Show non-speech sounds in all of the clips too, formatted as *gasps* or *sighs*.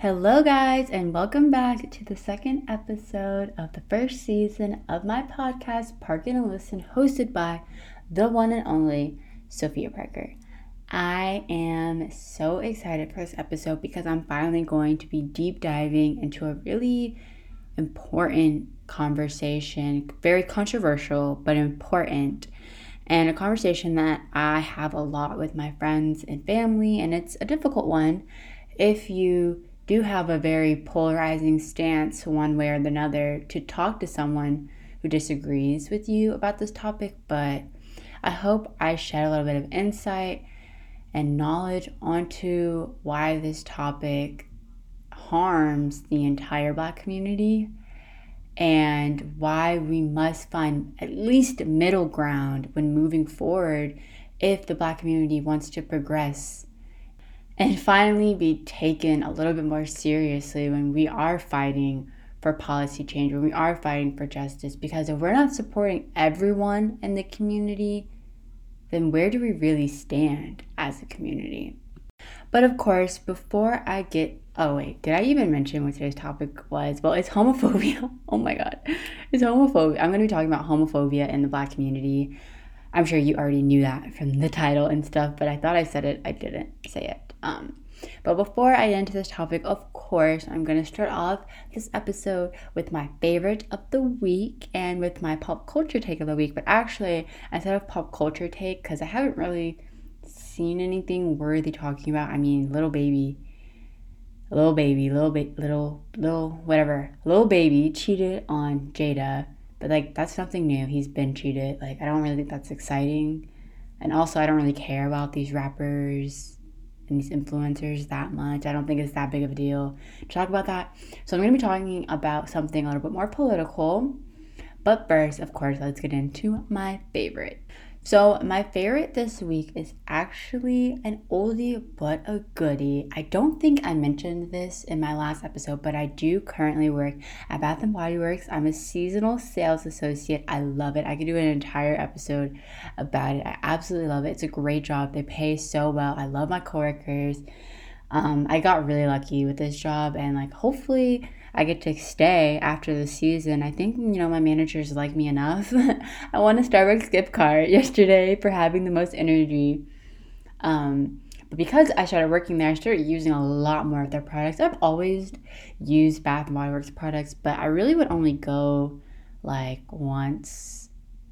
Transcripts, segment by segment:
Hello, guys, and welcome back to the second episode of the first season of my podcast, Park and Listen, hosted by the one and only Sophia Parker. I am so excited for this episode because I'm finally going to be deep diving into a really important conversation, very controversial, but important, and a conversation that I have a lot with my friends and family, and it's a difficult one if you do have a very polarizing stance one way or another to talk to someone who disagrees with you about this topic, but I hope I shed a little bit of insight and knowledge onto why this topic harms the entire black community and why we must find at least middle ground when moving forward if the black community wants to progress and finally be taken a little bit more seriously when we are fighting for policy change, when we are fighting for justice. Because if we're not supporting everyone in the community, then where do we really stand as a community? But of course, before I get oh wait, did I even mention what today's topic was? Well, it's *laughs* homophobia. *laughs* Oh my god. It's homophobia. I'm gonna be talking about homophobia in the black community. I'm sure you already knew that from the title and stuff, but I thought I said it, I didn't say it. Um, but before I get into this topic, of course, I'm going to start off this episode with my favorite of the week and with my pop culture take of the week. But actually, instead of pop culture take, because I haven't really seen anything worthy talking about, I mean, little Baby, Lil Baby, little baby, little, little, whatever, little Baby cheated on Jayda. But like, that's nothing new. He's been cheated. Like, I don't really think that's exciting. And also, I don't really care about these rappers and these influencers that much. I don't think it's that big of a deal to talk about that. So I'm going to be talking about something a little bit more political. But first, of course, let's get into my favorite. So, my favorite this week is actually an oldie but a goodie. I don't think I mentioned this in my last episode, but I do currently work at Bath and Body Works. I'm a seasonal sales associate. I love it. I could do an entire episode about it. I absolutely love it. It's a great job. They pay so well. I love my coworkers. Um, I got really lucky with this job, and like, hopefully, I get to stay after the season. I think, you know, my managers like me enough. *laughs* I won a Starbucks gift card *laughs* yesterday for having the most energy. Um, but because I started working there, I started using a lot more of their products. I've always used Bath and Body Works products, but I really would only go like once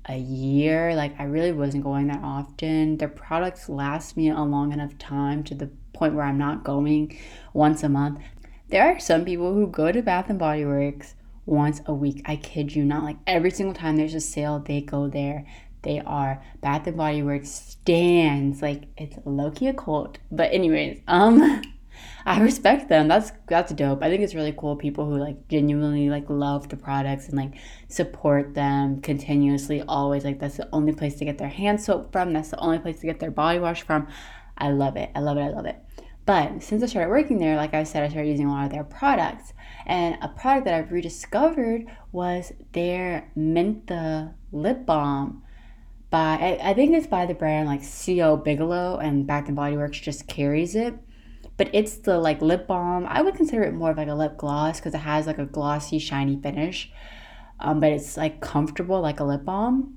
a year. Like I really wasn't going that often. Their products last me a long enough time to the point where I'm not going once a month. There are some people who go to Bath and Body Works once a week. I kid you not. Like every single time there's a sale, they go there. They are Bath and Body Works stands. Like it's low key a cult. But anyways, um *laughs* I respect them. That's that's dope. I think it's really cool people who like genuinely like love the products and like support them continuously always. Like that's the only place to get their hand soap from. That's the only place to get their body wash from. I love it. I love it. I love it. But since I started working there, like I said, I started using a lot of their products. And a product that I've rediscovered was their Mentha lip balm. By I, I think it's by the brand like CO Bigelow and Bath and Body Works just carries it. But it's the like lip balm. I would consider it more of like a lip gloss because it has like a glossy, shiny finish. Um, but it's like comfortable like a lip balm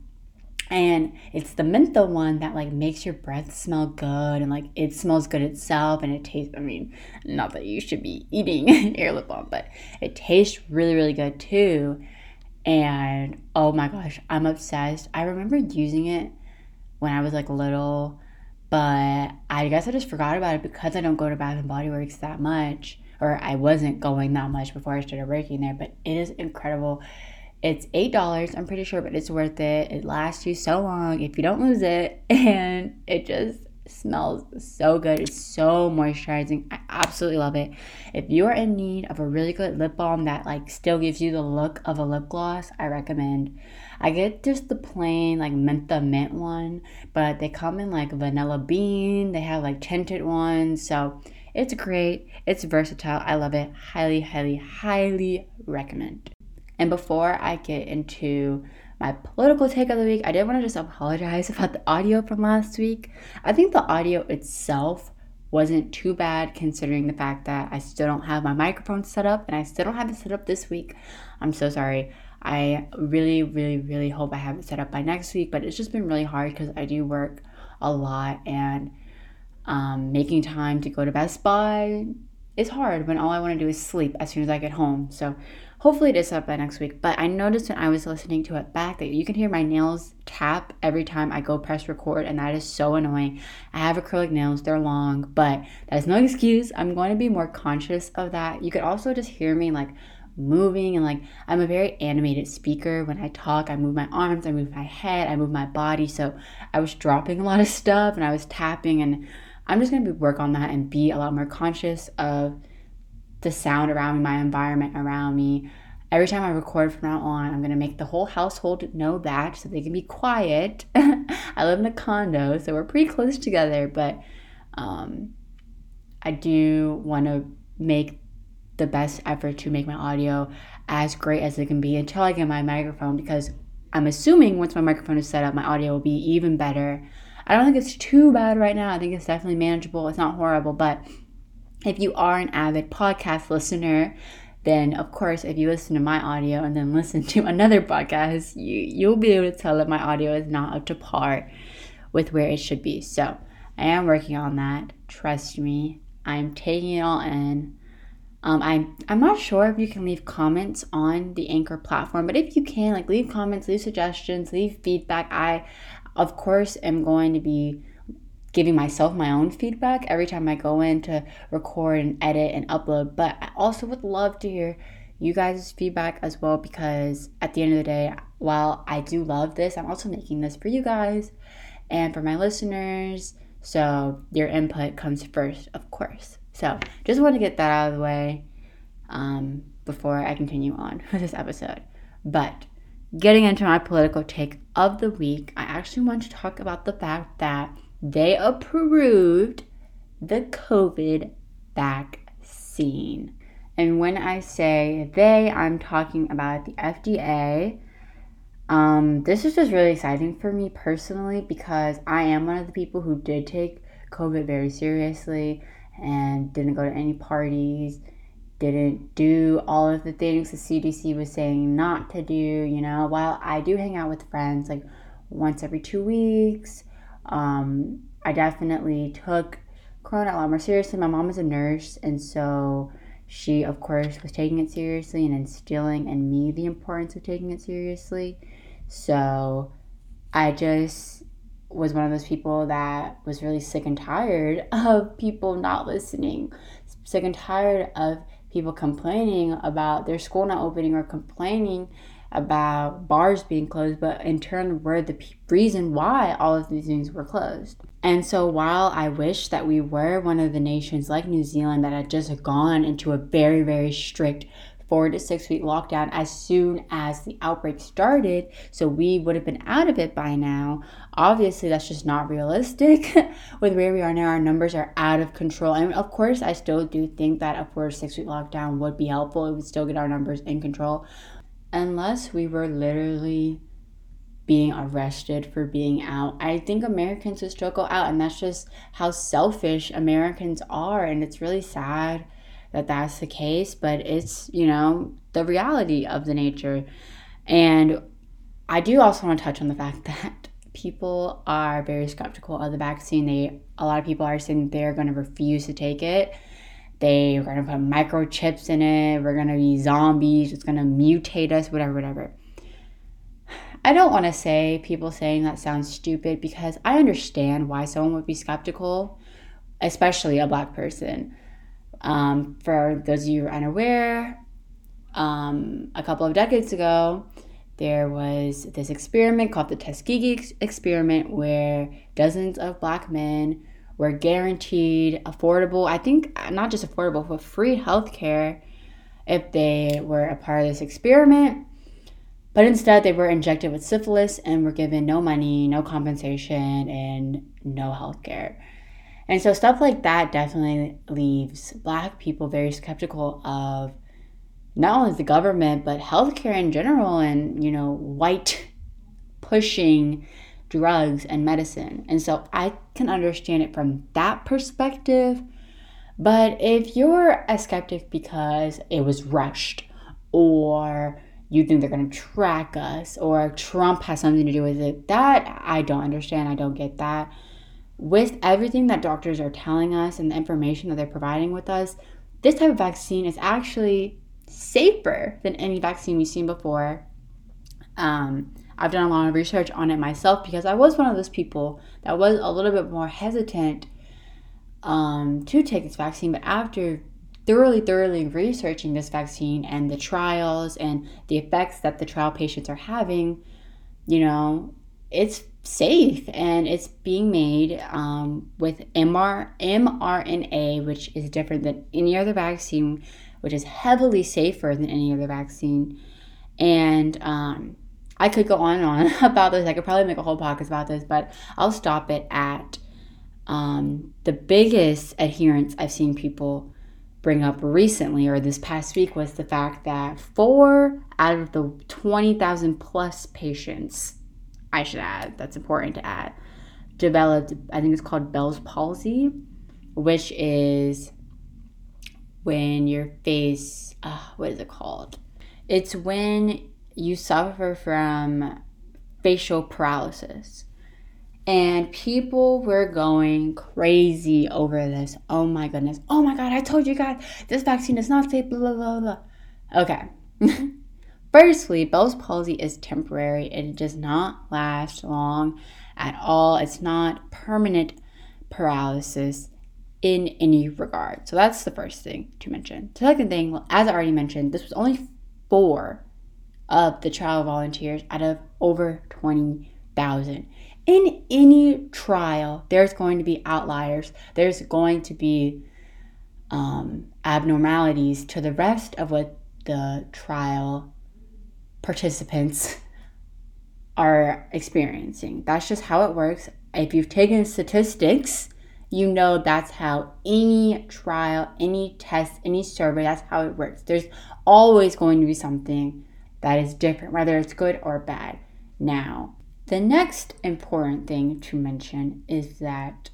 and it's the mentha one that like makes your breath smell good and like it smells good itself and it tastes i mean not that you should be eating *laughs* your lip balm but it tastes really really good too. And oh my gosh i'm obsessed. I remember using it when i was like little but i guess i just forgot about it because i don't go to bath and body works that much or i wasn't going that much before i started working there but it is incredible it's $8, I'm pretty sure, but it's worth it. It lasts you so long if you don't lose it. *laughs* And it just smells so good. It's so moisturizing. I absolutely love it. If you are in need of a really good lip balm that like still gives you the look of a lip gloss, I recommend. I get just the plain like mentha mint one, but they come in like vanilla bean. They have like tinted ones. So it's great. It's versatile. I love it. Highly, highly, highly recommend. And before I get into my political take of the week, I did want to just apologize *laughs* about the audio from last week. I think the audio itself wasn't too bad considering the fact that I still don't have my microphone set up and I still don't have it set up this week. I'm so sorry. I really, really, really hope I have it set up by next week, but it's just been really hard because I do work a lot and um, making time to go to Best Buy is hard when all I want to do is sleep as soon as I get home. So hopefully it is up by next week. But I noticed when I was listening to it back that you can hear my nails tap every time I go press record, and that is so annoying. I have acrylic nails, they're long, but that is no excuse. I'm going to be more conscious of that. You could also just hear me like moving and like I'm a very animated speaker. When I talk, I move my arms, I move my head, I move my body. So I was dropping a lot of *laughs* stuff and I was tapping and I'm just going to work on that and be a lot more conscious of the sound around me, my environment around me. Every time I record from now on, I'm to make the whole household know that so they can be quiet. *laughs* I live in a condo, so we're pretty close together, but um, I do want to make the best effort to make my audio as great as it can be until I get my microphone because I'm assuming once my microphone is set up, my audio will be even better. I don't think it's too bad right now. I think it's definitely manageable. It's not horrible, but if you are an avid podcast listener, then of course if you listen to my audio and then listen to *laughs* another podcast, you you'll be able to tell that my audio is not up to par with where it should be. So I am working on that. Trust me. I'm taking it all in. Um, I'm I'm not sure if you can leave comments on the Anchor platform, but if you can, like leave comments, leave suggestions, leave feedback. I of course, am going to be giving myself my own feedback every time I go in to record and edit and upload. But I also would love to hear you guys' feedback as well because at the end of the day, while I do love this, I'm also making this for you guys and for my listeners. So your input comes first, of course. So just want to get that out of the way um, before I continue on *laughs* with this episode. But getting into my political take of the week, I actually want to talk about the fact that they approved the COVID vaccine. And when I say they, I'm talking about the FDA. Um, this is just really exciting for me personally because I am one of the people who did take COVID very seriously and didn't go to any parties didn't do all of the things the CDC was saying not to do, you know, while I do hang out with friends like once every two weeks, um, I definitely took Corona a lot more seriously. My mom is a nurse, and so she, of course, was taking it seriously and instilling in me the importance of taking it seriously. So I just was one of those people that was really sick and tired *laughs* of people not listening, sick and tired of people complaining about their school not opening or complaining about bars being closed, but in turn were the p- reason why all of these things were closed. And so while I wish that we were one of the nations like New Zealand that had just gone into a very, very strict four to six week lockdown as soon as the outbreak started. So we would have been out of it by now. Obviously, that's just not realistic *laughs* with where we are now. Our numbers are out of control. And of course, I still do think that a four to six week lockdown would be helpful. It would still get our numbers in control. Unless we were literally being arrested for being out. I think Americans would still go out, and that's just how selfish Americans are. And it's really sad that that's the case, but it's, you know, the reality of the nature. And I do also want to touch on the fact *laughs* that people are very skeptical of the vaccine. They a lot of people are saying they're going to refuse to take it. They're going to put microchips in it. We're to be zombies. It's to mutate us, whatever, whatever. I don't want to say people saying that sounds stupid because I understand why someone would be skeptical, especially a black person. Um, for those of you who are unaware, um, a couple of decades ago, there was this experiment called the Tuskegee experiment where dozens of black men were guaranteed affordable, I think not just affordable, but free healthcare if they were a part of this experiment. But instead, they were injected with syphilis and were given no money, no compensation, and no healthcare. And so stuff like that definitely leaves black people very skeptical of not only the government but healthcare in general and you know white pushing drugs and medicine. And so I can understand it from that perspective. But if you're a skeptic because it was rushed or you think they're going to track us or Trump has something to do with it, that I don't understand. I don't get that. With everything that doctors are telling us and the information that they're providing with us, this type of vaccine is actually safer than any vaccine we've seen before. Um, I've done a lot of research on it myself because I was one of those people that was a little bit more hesitant um, to take this vaccine. But after thoroughly, thoroughly researching this vaccine and the trials and the effects that the trial patients are having, you know, it's safe and it's being made um, with MR, mRNA, which is different than any other vaccine, which is heavily safer than any other vaccine. And um, I could go on and on *laughs* about this. I could probably make a whole podcast about this, but I'll stop it at um, the biggest adherence I've seen people bring up recently or this past week was the fact that four out of the 20,000 plus patients, I should add, that's important to add, developed, I think it's called Bell's palsy, which is when your face, uh, what is it called? It's when you suffer from facial paralysis. And people were going crazy over this. Oh my goodness. Oh my God, I told you guys this vaccine is not safe, blah, blah, blah. Okay. *laughs* Firstly, Bell's palsy is temporary. It does not last long at all. It's not permanent paralysis in any regard. So that's the first thing to mention. The second thing, as I already mentioned, this was only four of the trial volunteers out of over 20,000. In any trial, there's going to be outliers, there's going to be um, abnormalities to the rest of what the trial participants *laughs* are experiencing. That's just how it works. If you've taken statistics, you know that's how any trial, any test, any survey, that's how it works. There's always going to be something that is different, whether it's good or bad. Now, the next important thing to mention is that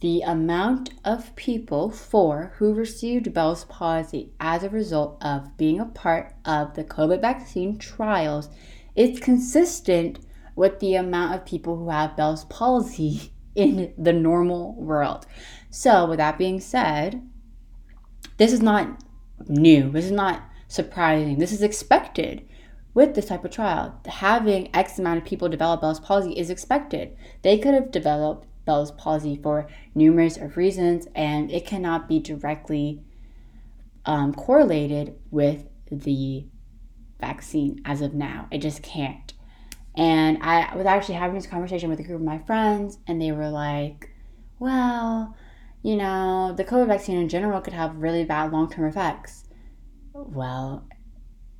the amount of people, four, who received Bell's palsy as a result of being a part of the COVID vaccine trials is consistent with the amount of people who have Bell's palsy *laughs* in the normal world. So, with that being said, this is not new. This is not surprising. This is expected with this type of trial. Having X amount of people develop Bell's palsy is expected. They could have developed Bell's palsy for numerous of reasons, and it cannot be directly um, correlated with the vaccine as of now. It just can't. And I was actually having this conversation with a group of my friends, and they were like, well, you know, the COVID vaccine in general could have really bad long term effects. Well,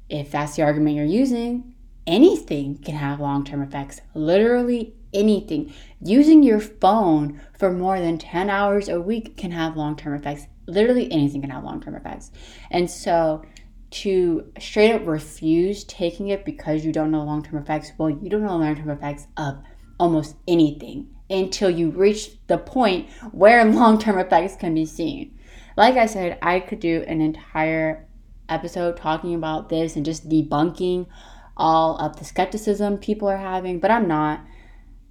if that's the argument you're using, anything can have long term effects. Literally anything. Using your phone for more than 10 hours a week can have long term effects. Literally anything can have long term effects. And so to straight up refuse taking it because you don't know long term effects, well, you don't know long term effects of almost anything until you reach the point where *laughs* long term effects can be seen. Like I said, I could do an entire episode talking about this and just debunking all of the skepticism people are having, but I'm not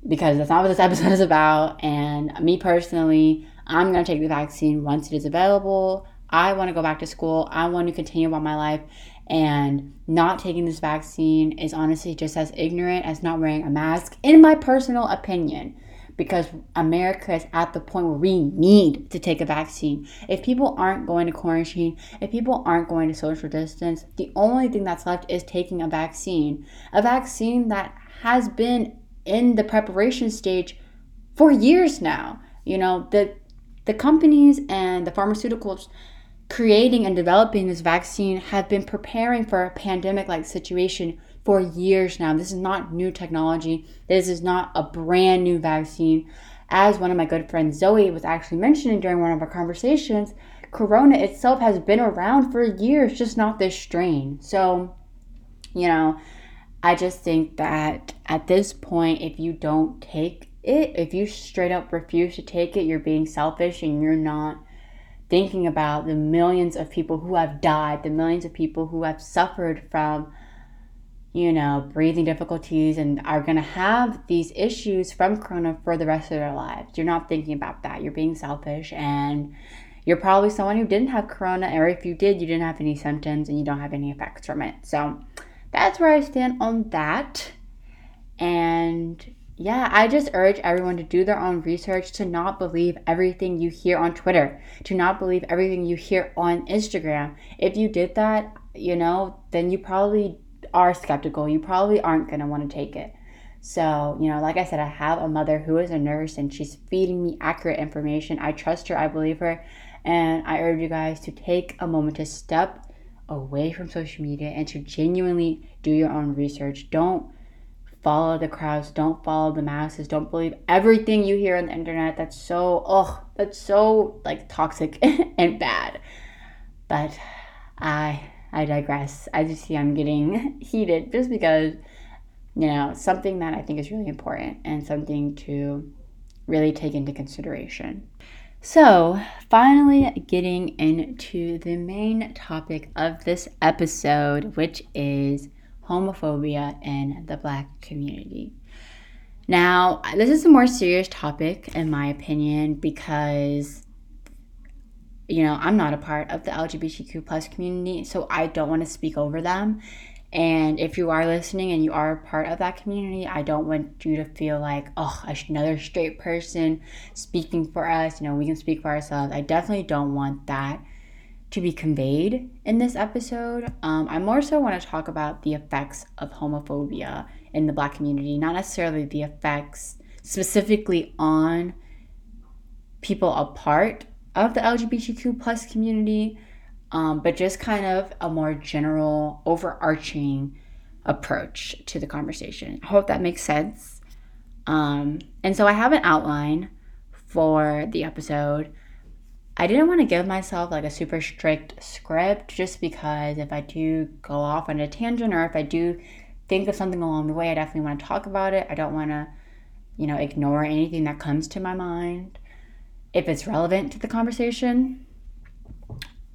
because that's not what this *laughs* episode is about. And me personally, I'm going to take the vaccine once it is available. I want to go back to school. I want to continue on my life. And not taking this vaccine is honestly just as ignorant as not wearing a mask, in my personal opinion because America is at the point where we need to take a vaccine. If people aren't going to quarantine, if people aren't going to social distance, the only thing that's left is taking a vaccine. A vaccine that has been in the preparation stage for years now. You know, the the companies and the pharmaceuticals creating and developing this vaccine have been preparing for a pandemic like situation for years now. This is not new technology. This is not a brand new vaccine. As one of my good friends Zoe was actually mentioning during one of our conversations, Corona itself has been around for years, just not this strain. So, you know, I just think that at this point, if you don't take it, if you straight up refuse to take it, you're being selfish and you're not thinking about the millions of people who have died, the millions of people who have suffered from, you know, breathing difficulties and are going to have these issues from Corona for the rest of their lives. You're not thinking about that. You're being selfish and you're probably someone who didn't have Corona, or if you did, you didn't have any symptoms and you don't have any effects from it. So that's where I stand on that. And yeah, I just urge everyone to do their own research, to not believe everything you hear on Twitter, to not believe everything you hear on Instagram. If you did that, you know, then you probably are skeptical. You probably aren't going to want to take it. So, you know, like I said, I have a mother who is a nurse and she's feeding me accurate information. I trust her, I believe her, and I urge you guys to take a moment to step away from social media and to genuinely do your own research. Don't follow the crowds, don't follow the masses, don't believe everything you hear on the internet. That's so oh, that's so like toxic *laughs* and bad. But I I digress. I just see I'm getting *laughs* heated just because you know, something that I think is really important and something to really take into consideration. So, finally, getting into the main topic of this episode, which is homophobia in the black community. Now, this is a more serious topic, in my opinion, because you know i'm not a part of the lgbtq plus community so i don't want to speak over them and if you are listening and you are a part of that community, I don't want you to feel like, oh, another straight person speaking for us. You know, we can speak for ourselves. I definitely don't want that to be conveyed in this episode. Um, I more so want to talk about the effects of homophobia in the black community, not necessarily the effects specifically on people a part of the LGBTQ plus community, um, but just kind of a more general, overarching approach to the conversation. I hope that makes sense. Um, and so I have an outline for the episode. I didn't want to give myself like a super strict script just because if I do go off on a tangent or if I do think of something along the way, I definitely want to talk about it. I don't want to, you know, ignore anything that comes to my mind if it's relevant to the conversation.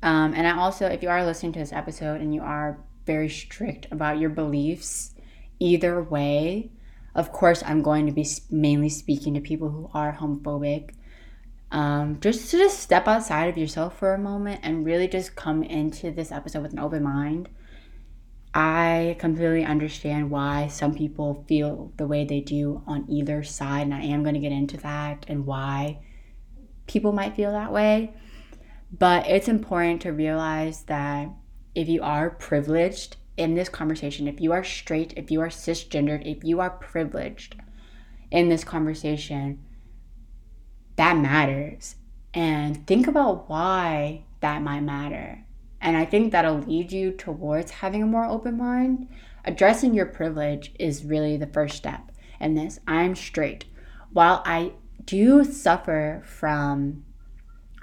Um, and I also, if you are listening to this episode and you are very strict about your beliefs, either way, of course, I'm going to be mainly speaking to people who are homophobic. Um, just to just step outside of yourself for a moment and really just come into this episode with an open mind. I completely understand why some people feel the way they do on either side, and I am going to get into that and why people might feel that way. But it's important to realize that if you are privileged in this conversation, if you are straight, if you are cisgendered, if you are privileged in this conversation, that matters. And think about why that might matter. And I think that'll lead you towards having a more open mind. Addressing your privilege is really the first step in this. I'm straight. While I do suffer from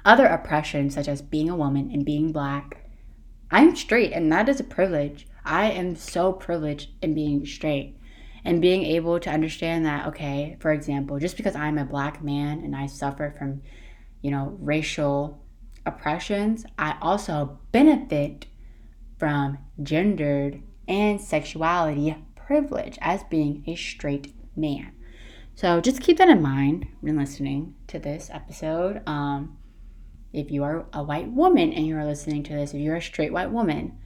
other oppressions, such as being a woman and being black, I'm straight, and that is a privilege. I am so privileged in being straight and being able to understand that, okay, for example, just because I'm a black man and I suffer from, you know, racial oppressions, I also benefit from gendered and sexuality privilege as being a straight man. So just keep that in mind when listening to this episode. Um, if you are a white woman and you are listening to this, if you're a straight white woman,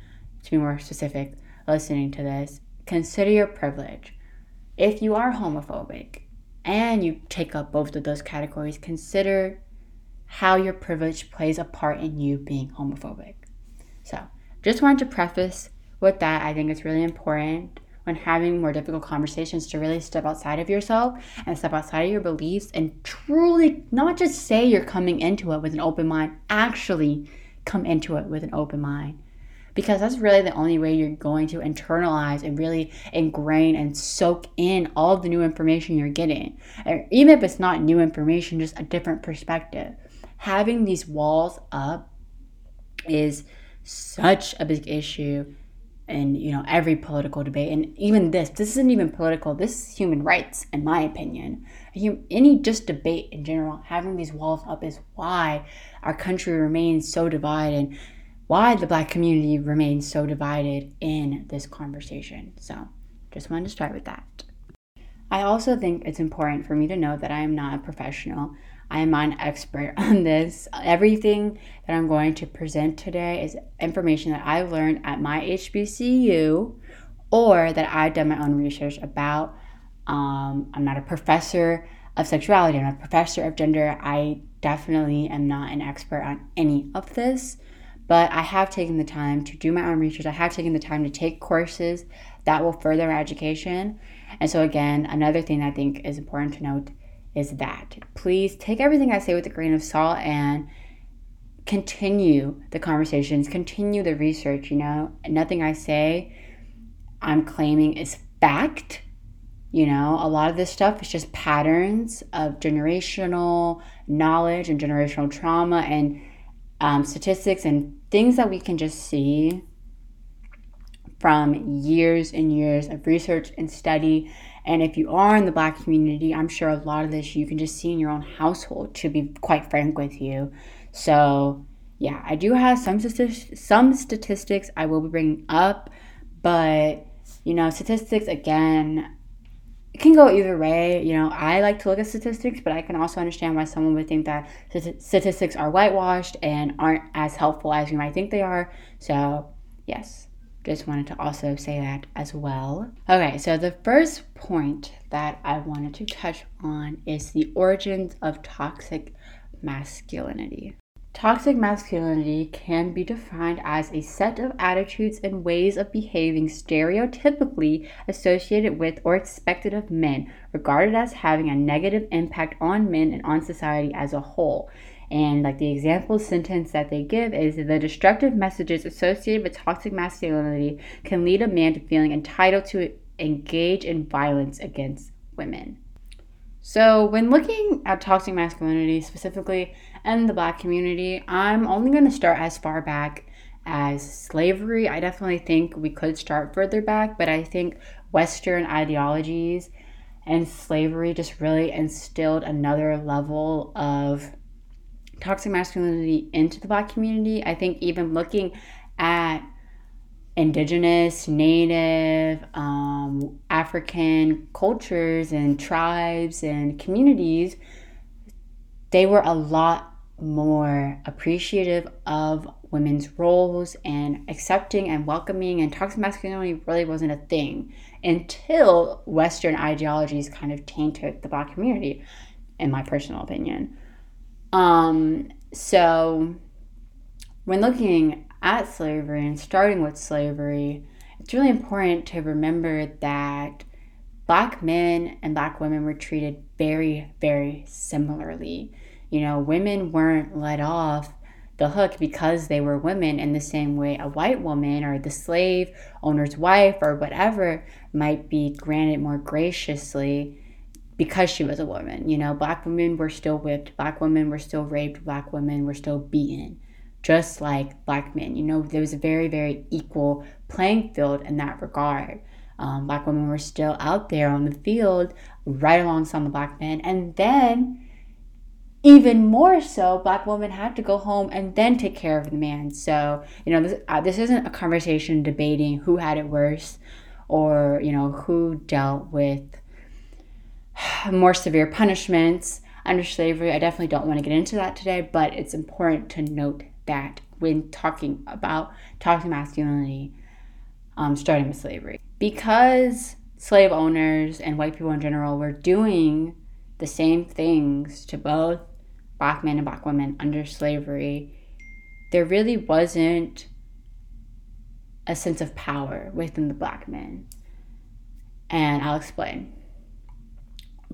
to be more specific, listening to this, consider your privilege. If you are homophobic and you take up both of those categories, consider how your privilege plays a part in you being homophobic. So, just wanted to preface with that. I think it's really important when having more difficult conversations to really step outside of yourself and step outside of your beliefs and truly not just say you're coming into it with an open mind, actually come into it with an open mind. Because that's really the only way you're going to internalize and really ingrain and soak in all the new information you're getting. And even if it's not new information, just a different perspective. Having these walls up is such a big issue in you know every political debate and even this this isn't even political this is human rights in my opinion. Any just debate in general having these walls up is why our country remains so divided why the black community remains so divided in this conversation. So just wanted to start with that. I also think it's important for me to know that i am not a professional I am not an expert *laughs* on this. Everything that I'm going to present today is information that I learned at my HBCU or that I've done my own research about. Um, I'm not a professor of sexuality, I'm not a professor of gender. I definitely am not an expert on any of this, but I have taken the time to do my own research. I have taken the time to take courses that will further my education. And so, again, another thing I think is important to note is that. Please take everything I say with a grain of salt and continue the conversations, continue the research, you know. Nothing I say I'm claiming is fact. You know, a lot of this stuff is just patterns of generational knowledge and generational trauma and um, statistics and things that we can just see from years and years of research and study and if you are in the black community, I'm sure a lot of this you can just see in your own household, to be quite frank with you. So, yeah, I do have some some statistics I will be bringing up, but you know, statistics again it can go either way. You know, I like to look at statistics, but I can also understand why someone would think that statistics are whitewashed and aren't as helpful as you might think they are. So, yes. Just wanted to also say that as well. Okay, so the first point that I wanted to touch on is the origins of toxic masculinity. Toxic masculinity can be defined as a set of attitudes and ways of behaving stereotypically associated with or expected of men, regarded as having a negative impact on men and on society as a whole. And like the example sentence that they give is the destructive messages associated with toxic masculinity can lead a man to feeling entitled to engage in violence against women. So, when looking at toxic masculinity specifically in the black community, I'm only going to start as far back as slavery. I definitely think we could start further back, but I think Western ideologies and slavery just really instilled another level of toxic masculinity into the black community. I think even looking at indigenous, native, um, African cultures and tribes and communities, they were a lot more appreciative of women's roles and accepting and welcoming and toxic masculinity really wasn't a thing until western ideologies kind of tainted the black community in my personal opinion um, so, when looking at slavery and starting with slavery, it's really important to remember that black men and black women were treated very, very similarly. You know, women weren't let off the hook because they were women in the same way a white woman or the slave owner's wife or whatever might be granted more graciously because she was a woman. You know, black women were still whipped, black women were still raped, black women were still beaten, just like black men. You know, there was a very, very equal playing field in that regard. Um, black women were still out there on the field right alongside the black men. And then, even more so, black women had to go home and then take care of the man. So, you know, this, uh, this isn't a conversation debating who had it worse or, you know, who dealt with *sighs* more severe punishments under slavery. I definitely don't want to get into that today, but it's important to note that when talking about toxic masculinity, um, starting with slavery. Because slave owners and white people in general were doing the same things to both black men and black women under slavery, there really wasn't a sense of power within the black men. And I'll explain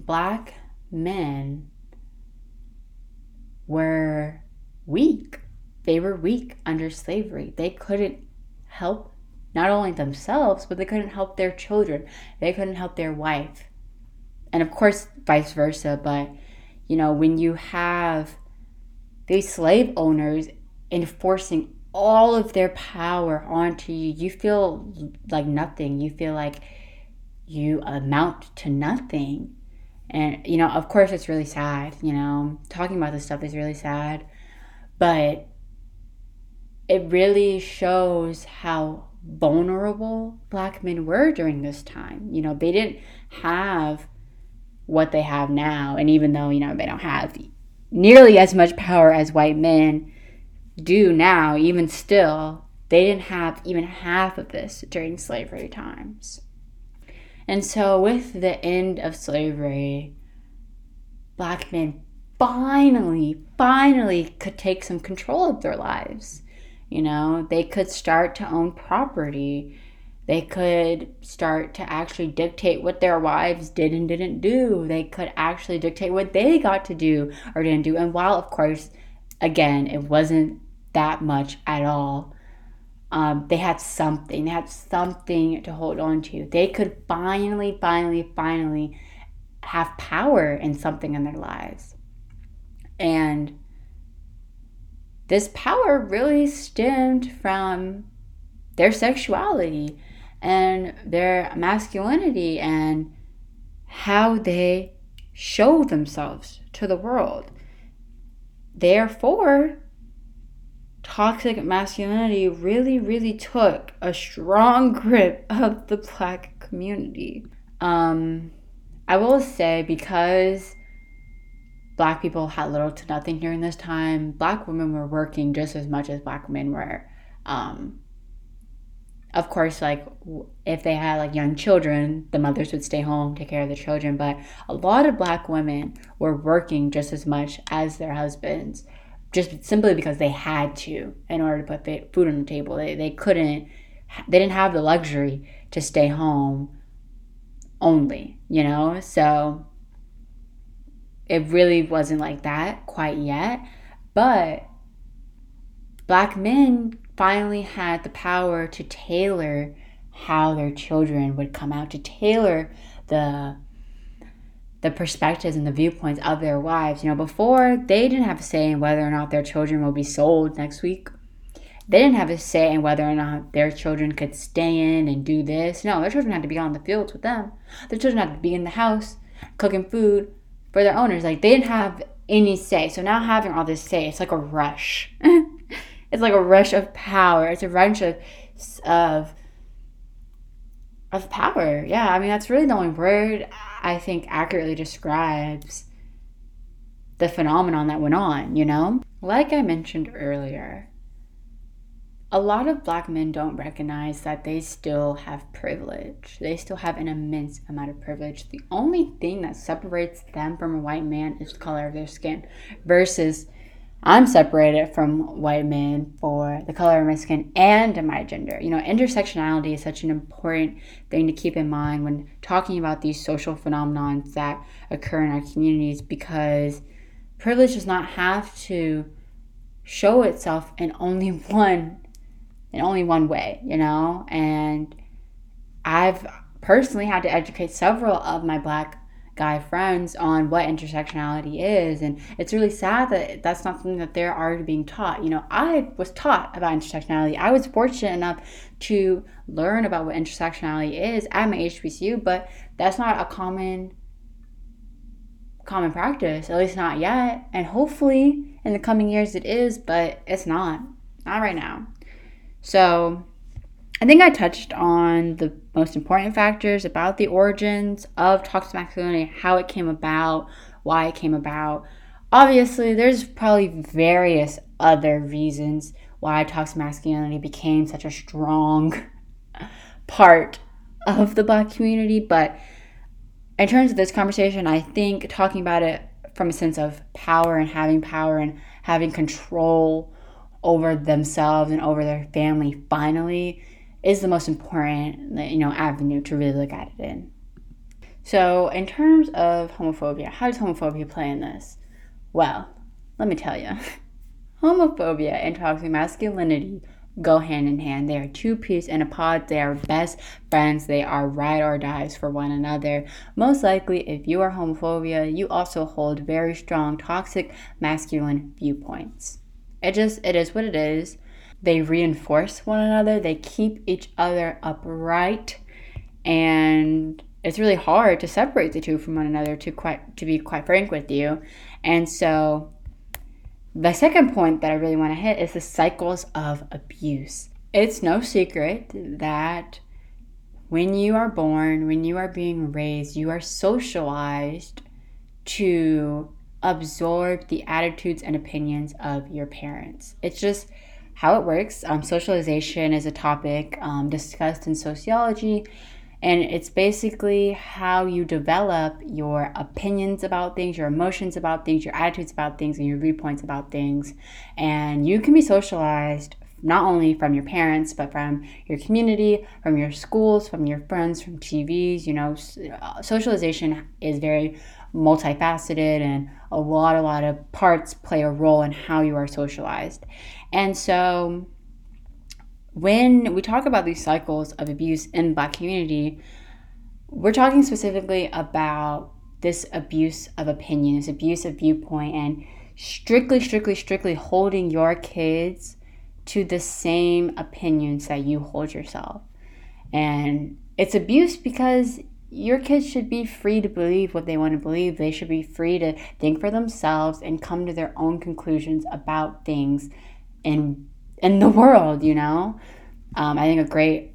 black men were weak. They were weak under slavery. They couldn't help not only themselves, but they couldn't help their children. They couldn't help their wife. And of course, vice versa. But, you know, when you have these slave owners enforcing all of their power onto you. You feel like nothing. You feel like you amount to nothing. And, you know, of course, it's really sad. You know, talking about this stuff is really sad. But it really shows how vulnerable black men were during this time. You know, they didn't have what they have now. And even though, you know, they don't have nearly as much power as white men do now, even still, they didn't have even half of this during slavery times. And so, with the end of slavery, black men finally, finally could take some control of their lives. You know, they could start to own property. They could start to actually dictate what their wives did and didn't do. They could actually dictate what they got to do or didn't do. And while, of course, again, it wasn't that much at all, um, they had something. They had something to hold on to. They could finally, finally, finally have power in something in their lives. And this power really stemmed from their sexuality and their masculinity and how they show themselves to the world. Therefore, toxic masculinity really, really took a strong *laughs* grip of the black community. Um, I will say because black people had little to nothing during this time. Black women were working just as much as black men were. Um, of course, like if they had like young children, the mothers would stay home, take care of the children. But a lot of black women were working just as much as their husbands, just simply because they had to in order to put food on the table. They, they couldn't, they didn't have the luxury to stay home only, you know? So it really wasn't like that quite yet. But black men finally had the power to tailor how their children would come out, to tailor the the perspectives and the viewpoints of their wives. You know, before they didn't have a say in whether or not their children will be sold next week. They didn't have a say in whether or not their children could stay in and do this. No, their children had to be on the fields with them. Their children had to be in the house cooking food, for their owners. Like they didn't have any say. So now having all this say, it's like a rush. *laughs* it's like a rush of power. It's a rush of of of power. Yeah, I mean that's really the only word I think accurately describes the phenomenon that went on, you know? Like I mentioned earlier, a lot of black men don't recognize that they still have privilege. They still have an immense amount of privilege. The only thing that separates them from a white man is the color of their skin, versus I'm separated from white men for the color of my skin and my gender. You know, intersectionality is such an important thing to keep in mind when talking about these social phenomenons that occur in our communities because privilege does not have to show itself in only *laughs* one in only one way, you know? And I've personally had to educate several of my black guy friends on what intersectionality is. And it's really sad that that's not something that they're already being taught. You know i was taught about intersectionality. I was fortunate enough to learn about what intersectionality is at my hbcu but that's not a common common practice at least not yet. And hopefully in the coming years it is but it's not. Not right now. So I think I touched on the most important factors about the origins of toxic masculinity, how it came about, why it came about. Obviously, there's probably various other reasons why toxic masculinity became such a strong *laughs* part of the black community, but in terms of this conversation, I think talking about it from a sense of power and having power and having control over themselves and over their family finally is the most important you know avenue to really look at it in so in terms of homophobia how does homophobia play in this well let me tell you *laughs* homophobia and toxic masculinity go hand in hand. They are two peas in a pod. They are best friends. They are ride or dies for one another. Most likely, if you are homophobia, you also hold very strong toxic masculine viewpoints. It just it is what it is. They reinforce one another, they keep each other upright, and it's really hard to separate the two from one another to quite to be quite frank with you. And so the second point that I really want to hit is the cycles of abuse. It's no secret that when you are born, when you are being raised, you are socialized to absorb the attitudes and opinions of your parents. It's just how it works. Um, socialization is a topic um, discussed in sociology, and it's basically how you develop your opinions about things, your emotions about things, your attitudes about things, and your viewpoints about things. And you can be socialized not only from your parents, but from your community, from your schools, from your friends, from TVs. You know, uh, socialization is very multifaceted and a lot, a lot of parts play a role in how you are socialized. And so when we talk about these cycles of abuse in black community, we're talking specifically about this abuse of opinion, this abuse of viewpoint, and strictly, strictly, strictly holding your kids to the same opinions that you hold yourself. And it's abuse because your kids should be free to believe what they want to believe. They should be free to think for themselves and come to their own conclusions about things in in the world. You know, um, I think a great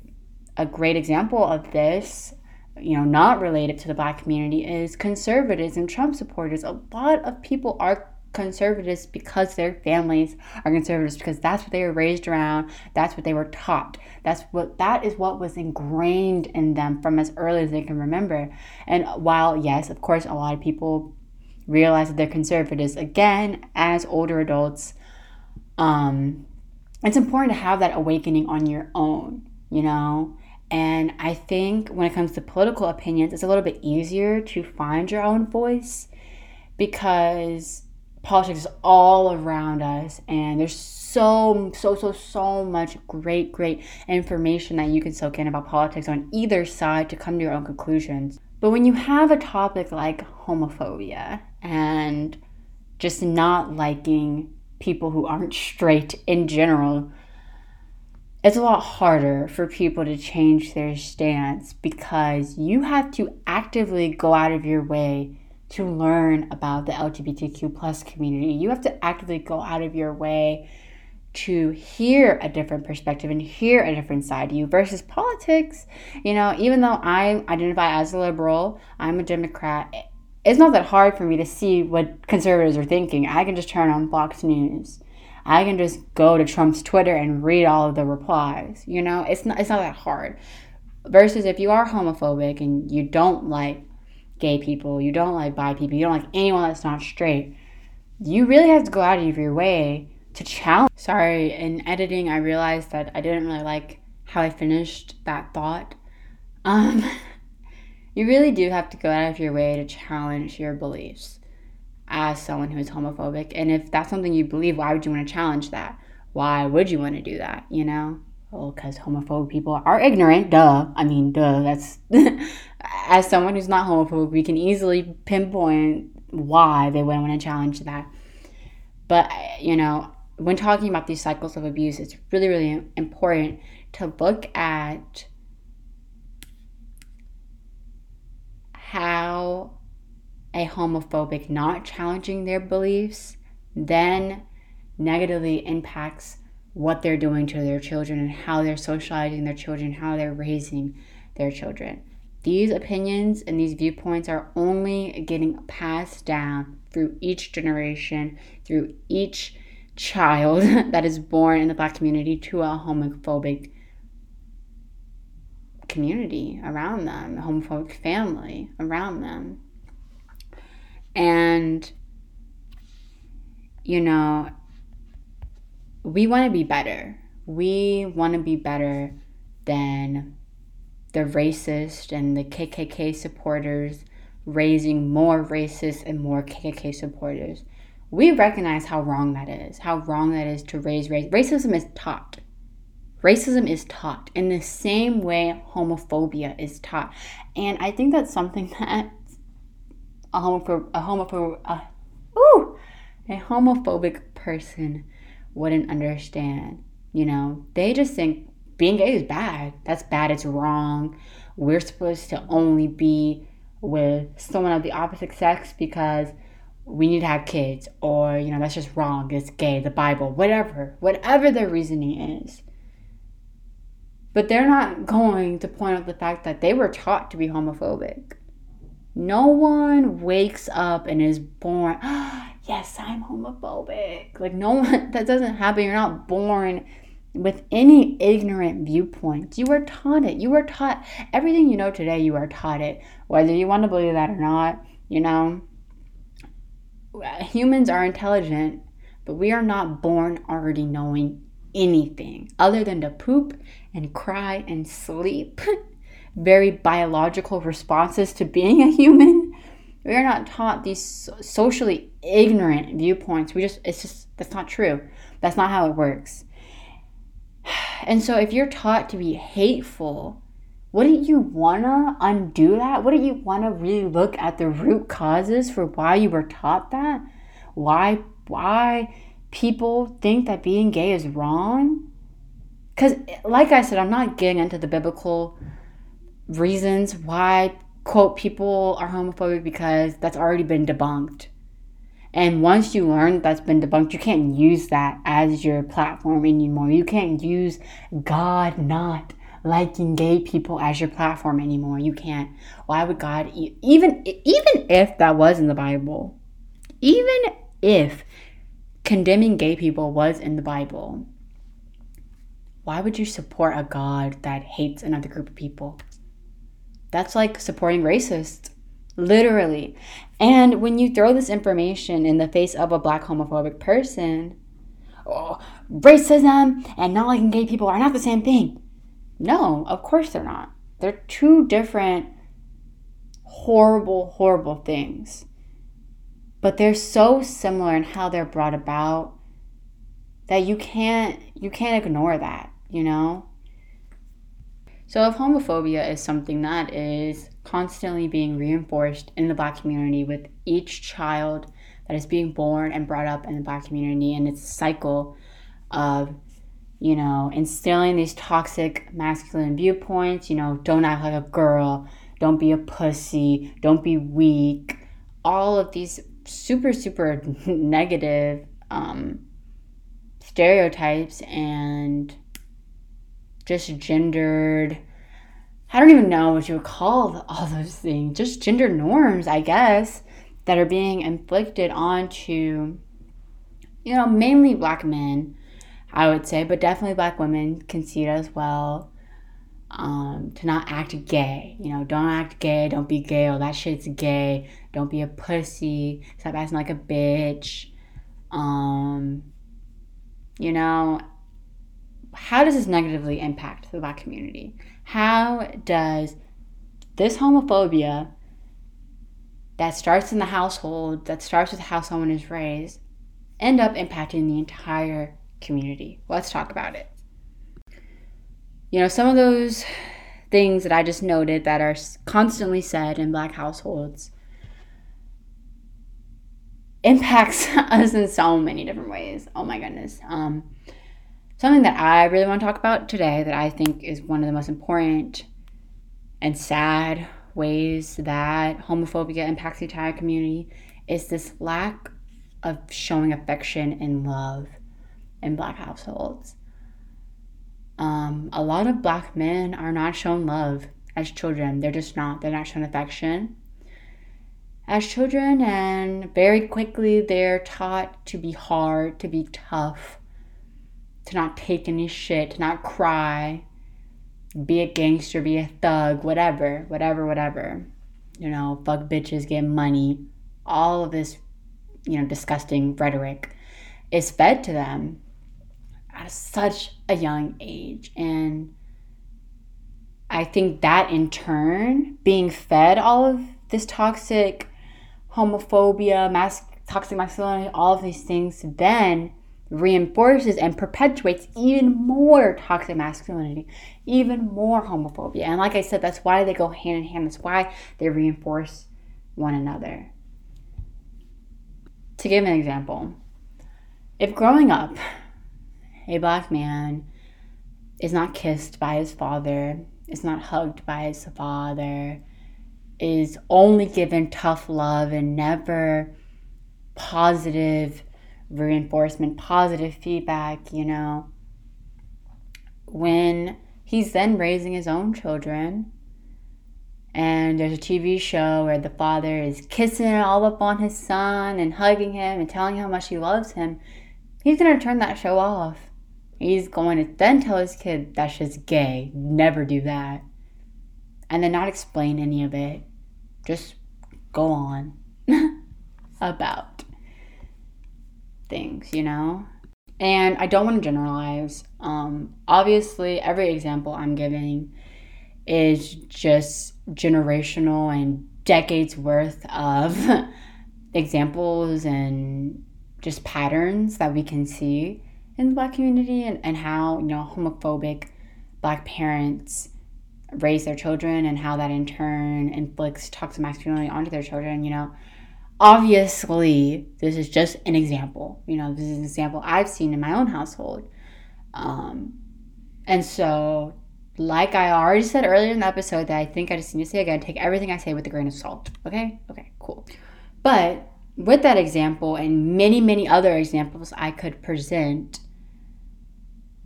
a great example of this, you know, not related to the black community is conservatives and Trump supporters. A lot of people are conservatives because their families are conservatives because that's what they were raised around that's what they were taught that's what that is what was ingrained in them from as early as they can remember and while yes of course a lot of people realize that they're conservatives again as older adults um it's important to have that awakening on your own you know? And I think when it comes to political opinions, it's a little bit easier to find your own voice because politics is all around us and there's so so so so much great great information that you can soak in about politics on either side to come to your own conclusions. But when you have a topic like homophobia and just not liking people who aren't straight in general it's a lot harder for people to change their stance because you have to actively go out of your way to learn about the LGBTQ plus community. You have to actively go out of your way to hear a different perspective and hear a different side of you versus politics. You know, even though I identify as a liberal, I'm a Democrat. It's not that hard for me to see what conservatives are thinking. I can just turn on Fox News. I can just go to Trump's Twitter and read all of the replies. You know, it's not it's not that hard. Versus if you are homophobic and you don't like gay people, you don't like bi people, you don't like anyone that's not straight, you really have to go out of your way to challenge. Sorry, in editing, I realized that I didn't really like how I finished that thought. Um, *laughs* you really do have to go out of your way to challenge your beliefs as someone who is homophobic. And if that's something you believe, why would you want to challenge that? Why would you want to do that? You know? Well, because homophobic people are ignorant. Duh. I mean, duh. That's *laughs* as someone who's not homophobic, we can easily pinpoint why they wouldn't want to challenge that. But you know, when talking about these cycles of abuse, it's really, really important to look at how a homophobic not challenging their beliefs then negatively impacts what they're doing to their children and how they're socializing their children, how they're raising their children. These opinions and these viewpoints are only getting passed down through each generation, through each child *laughs* that is born in the black community to a homophobic community around them, a homophobic family around them. And, you know, we want to be better. We want to be better than the racist and the KKK supporters raising more racist and more KKK supporters. We recognize how wrong that is, how wrong that is to raise race. Racism is taught. Racism is taught in the same way homophobia is taught. And I think that's something *laughs* that a homophobic, a homophobic, a, ooh, a homophobic person wouldn't understand You know, they just think being gay is bad. That's bad. It's wrong. We're supposed to only be with someone of the opposite sex because we need to have kids or you know that's just wrong it's gay the bible whatever whatever their reasoning is but they're not going to point out the fact that they were taught to be homophobic no one wakes up and is born *gasps* yes i'm homophobic like no one *laughs* that doesn't happen you're not born with any ignorant viewpoints. You were taught it. You were taught everything you know today, you are taught it. Whether you want to believe that or not, you know, humans are intelligent, but we are not born already knowing anything other than to poop and cry and sleep. *laughs* Very biological responses to being a human. We are not taught these socially ignorant viewpoints. We just, it's just, that's not true. That's not how it works. *sighs* And so if you're taught to be hateful, wouldn't you wanna undo that? Wouldn't you wanna really look at the root causes for why you were taught that? Why why people think that being gay is wrong? Because, like I said, I'm not getting into the biblical reasons why, quote, people are homophobic because that's already been debunked. And once you learn that's been debunked, you can't use that as your platform anymore. You can't use God not liking gay people as your platform anymore. You can't. Why would God even even if that was in the Bible, even if condemning gay people was in the Bible, why would you support a God that hates another group of people? That's like supporting racists, literally. And when you throw this information in the face of a black homophobic person, oh, racism and not liking gay people are not the same thing. No, of course they're not. They're two different horrible, horrible things. But they're so similar in how they're brought about that you can't you can't ignore that, you know? So if homophobia is something that is constantly being reinforced in the black community with each child that is being born and brought up in the black community and it's a cycle of you know, instilling these toxic masculine viewpoints, you know, don't act like a girl, don't be a pussy, don't be weak, all of these super, super *laughs* negative um, stereotypes and just gendered. I don't even know what you would call all those things, just gender norms, I guess, that are being inflicted onto, you know, mainly black men I would say, but definitely black women can see it as well. Um, to not act gay. You know, don't act gay, don't be gay, oh, that shit's gay. Don't be a pussy, stop acting like a bitch. Um, you know, how does this negatively impact the black community? How does this homophobia that starts in the household, that starts with how someone is raised, end up impacting the entire community. Let's talk about it. You know, some of those things that I just noted that are constantly said in black households impacts *laughs* us in so many different ways. Oh my goodness. Um, something that I really want to talk about today that I think is one of the most important and sad ways that homophobia impacts the entire community is this lack of showing affection and love in black households. Um, a lot of black men are not shown love as children. They're just not. They're not shown affection as children, and very quickly they're taught to be hard, to be tough, to not take any shit, to not cry, be a gangster, be a thug, whatever, whatever, whatever. You know, fuck bitches, get money. All of this, you know, disgusting rhetoric is fed to them at such a young age. And I think that in turn, being fed all of this toxic homophobia, mas- toxic masculinity, all of these things, then reinforces and perpetuates even more toxic masculinity, even more homophobia. And like I said, that's why they go hand in hand. That's why they reinforce one another. To give an example, if growing up a black man is not kissed by his father, is not hugged by his father, is only given tough love and never positive reinforcement, positive feedback, you know, when he's then raising his own children and there's a TV show where the father is kissing all up on his son and hugging him and telling how much he loves him, he's to turn that show off. He's going to then tell his kid that's just gay. Never do that. And then not explain any of it. Just go on *laughs* about things, you know? And I don't want to generalize. Um, obviously, every example I'm giving is just generational and decades worth of *laughs* examples and just patterns that we can see in the black community and, and how, you know, homophobic black parents raise their children and how that in turn inflicts toxic masculinity onto their children, you know. Obviously this is just an example you know this is an example i've seen in my own household. Um, and so like i already said earlier in the episode that i think i just need to say again take everything i say with a grain of salt okay? Okay cool. But with that example and many many other examples i could present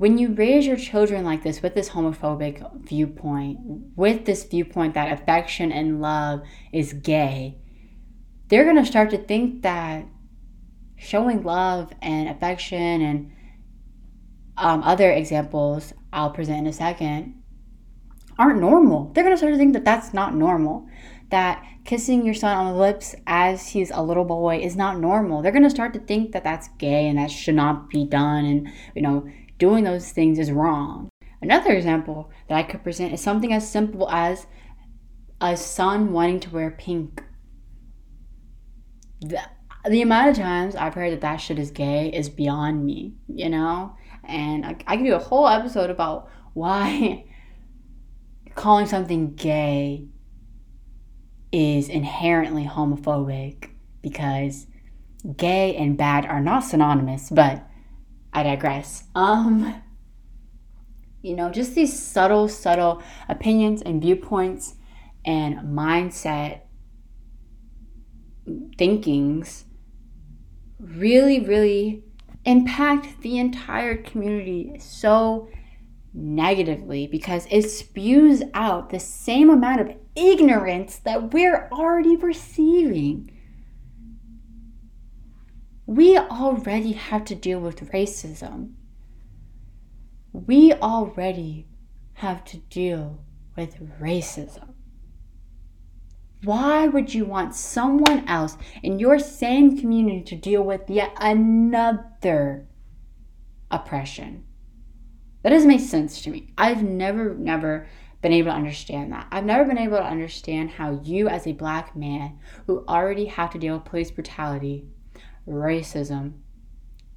when you raise your children like this with this homophobic viewpoint with this viewpoint that affection and love is gay they're going to start to think that showing love and affection and um, other examples I'll present in a second aren't normal. They're going to start to think that that's not normal. That kissing your son on the lips as he's a little boy is not normal. They're going to start to think that that's gay and that should not be done and, you know, doing those things is wrong. Another example that I could present is something as simple as a son wanting to wear pink the, the amount of times I've heard that that shit is gay is beyond me, you know? And I, I could do a whole episode about why *laughs* calling something gay is inherently homophobic because gay and bad are not synonymous, but I digress. Um you know, just these subtle subtle opinions and viewpoints and mindset thinkings really, really impact the entire community so negatively because it spews out the same amount of ignorance that we're already receiving. We already have to deal with racism. We already have to deal with racism. Why would you want someone else in your same community to deal with yet another oppression? That doesn't make sense to me. I've never, never been able to understand that. I've never been able to understand how you, as a black man who already have to deal with police brutality, racism,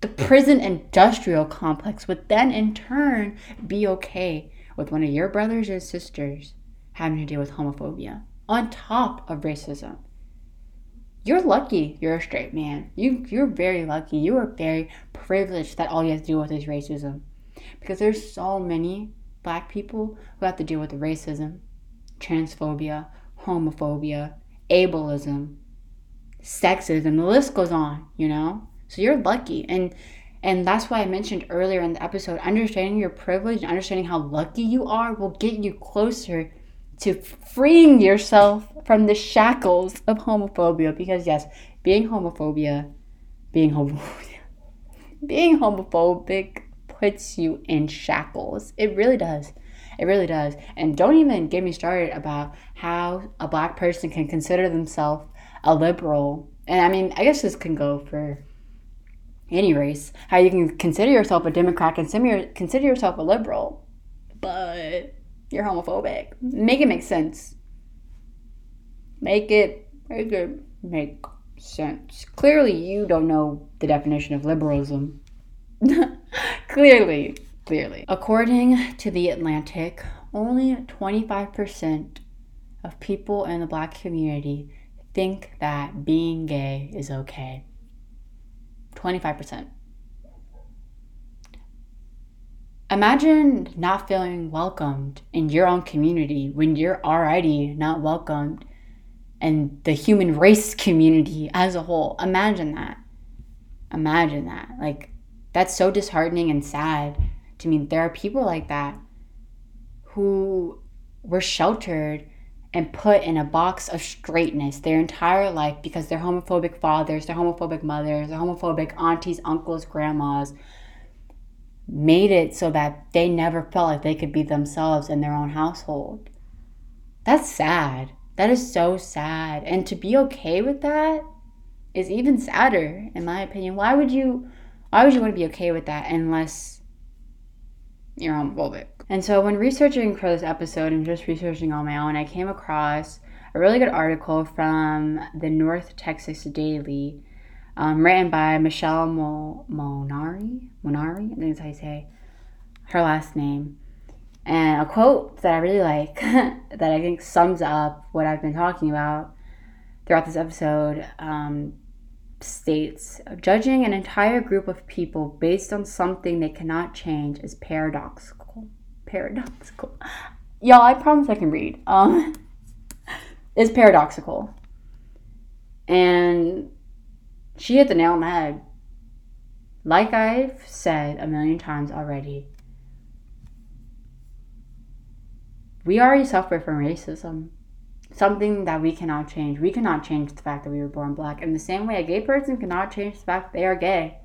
the prison industrial complex would then in turn be okay with one of your brothers or sisters having to deal with homophobia on top of racism. You're lucky you're a straight man. You you're very lucky. You are very privileged that all you have to deal with is racism. Because there's so many black people who have to deal with racism, transphobia, homophobia, ableism, sexism, the list goes on, you know? So you're lucky. And and that's why I mentioned earlier in the episode, understanding your privilege and understanding how lucky you are will get you closer to freeing yourself from the shackles of homophobia because yes being homophobia being homophobia *laughs* being homophobic puts you in shackles it really does it really does and don't even get me started about how a black person can consider themselves a liberal and i mean i guess this can go for any race how you can consider yourself a democrat consider, consider yourself a liberal but you're homophobic. Make it make sense. Make it make it make sense. Clearly, you don't know the definition of liberalism. *laughs* clearly, clearly. According to The Atlantic, only 25% of people in the black community think that being gay is okay. 25%. imagine not feeling welcomed in your own community when you're already not welcomed in the human *laughs* race community as a whole. Imagine that. Imagine that. Like, that's so disheartening and sad to me. There are people like that who were sheltered and put in a box of straightness their entire life because their homophobic fathers, their homophobic mothers, their homophobic aunties, uncles, grandmas made it so that they never felt like they could be themselves in their own household. That's sad. That is so sad. And to be okay with that is even sadder, in my opinion. Why would you why would you want to be okay with that unless you're homophobic? And so when researching for this episode and just researching on my own, I came across a really good article from the North Texas Daily, um, written by Michelle Mo- Monari. Monari, I think that's how you say her last name. And a quote that I really like, *laughs* that I think sums up what I've been talking about throughout this episode, um, states judging an entire group of people based on something they cannot change is paradoxical. Paradoxical. Y'all, I promise I can read. Um, *laughs* is paradoxical. And she hit the nail on the head. Like I've said a million times already, we already suffer from racism. Something that we cannot change. We cannot change the fact that we were born black. In the same way, a gay person cannot change the fact that they are gay.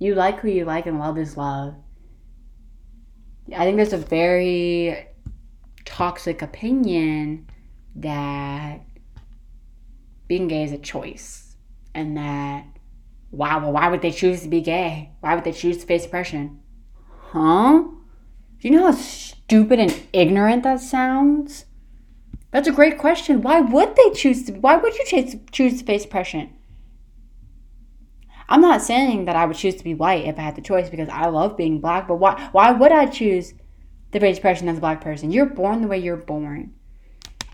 You like who you like, and love is love. I think there's a very toxic opinion that being gay is a choice. And that, wow, well, why would they choose to be gay? Why would they choose to face depression? Huh? Do you know how stupid and ignorant that sounds? That's a great question. Why would they choose to? Why would you choose choose to face depression? I'm not saying that I would choose to be white if I had the choice because I love being black. But why? Why would I choose the face depression as a black person? You're born the way you're born,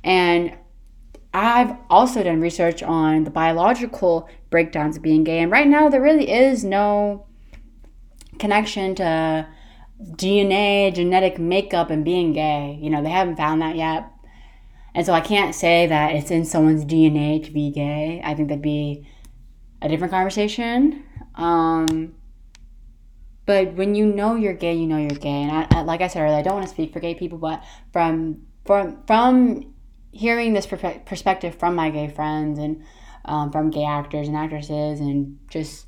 and I've also done research on the biological breakdowns of being gay. And right now, there really is no connection to DNA, genetic makeup, and being gay. You know, they haven't found that yet. And so I can't say that it's in someone's DNA to be gay. I think that'd be a different conversation. Um, but when you know you're gay, you know you're gay. And I, I, like I said earlier, I don't want to speak for gay people, but from from from hearing this perspective from my gay friends and um, from gay actors and actresses, and just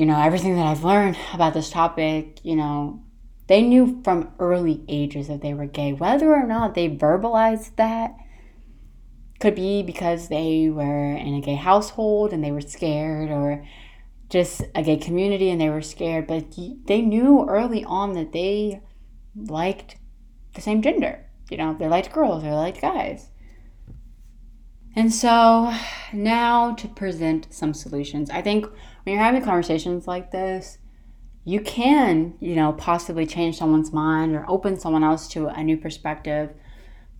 you know, everything that I've learned about this topic, you know, they knew from early ages that they were gay. Whether or not they verbalized that could be because they were in a gay household and they were scared, or just a gay community and they were scared. But they knew early on that they liked the same gender. You know, they liked girls, they liked guys. And so now to present some solutions. I think when you're having conversations like this, you can, you know, possibly change someone's mind or open someone else to a new perspective.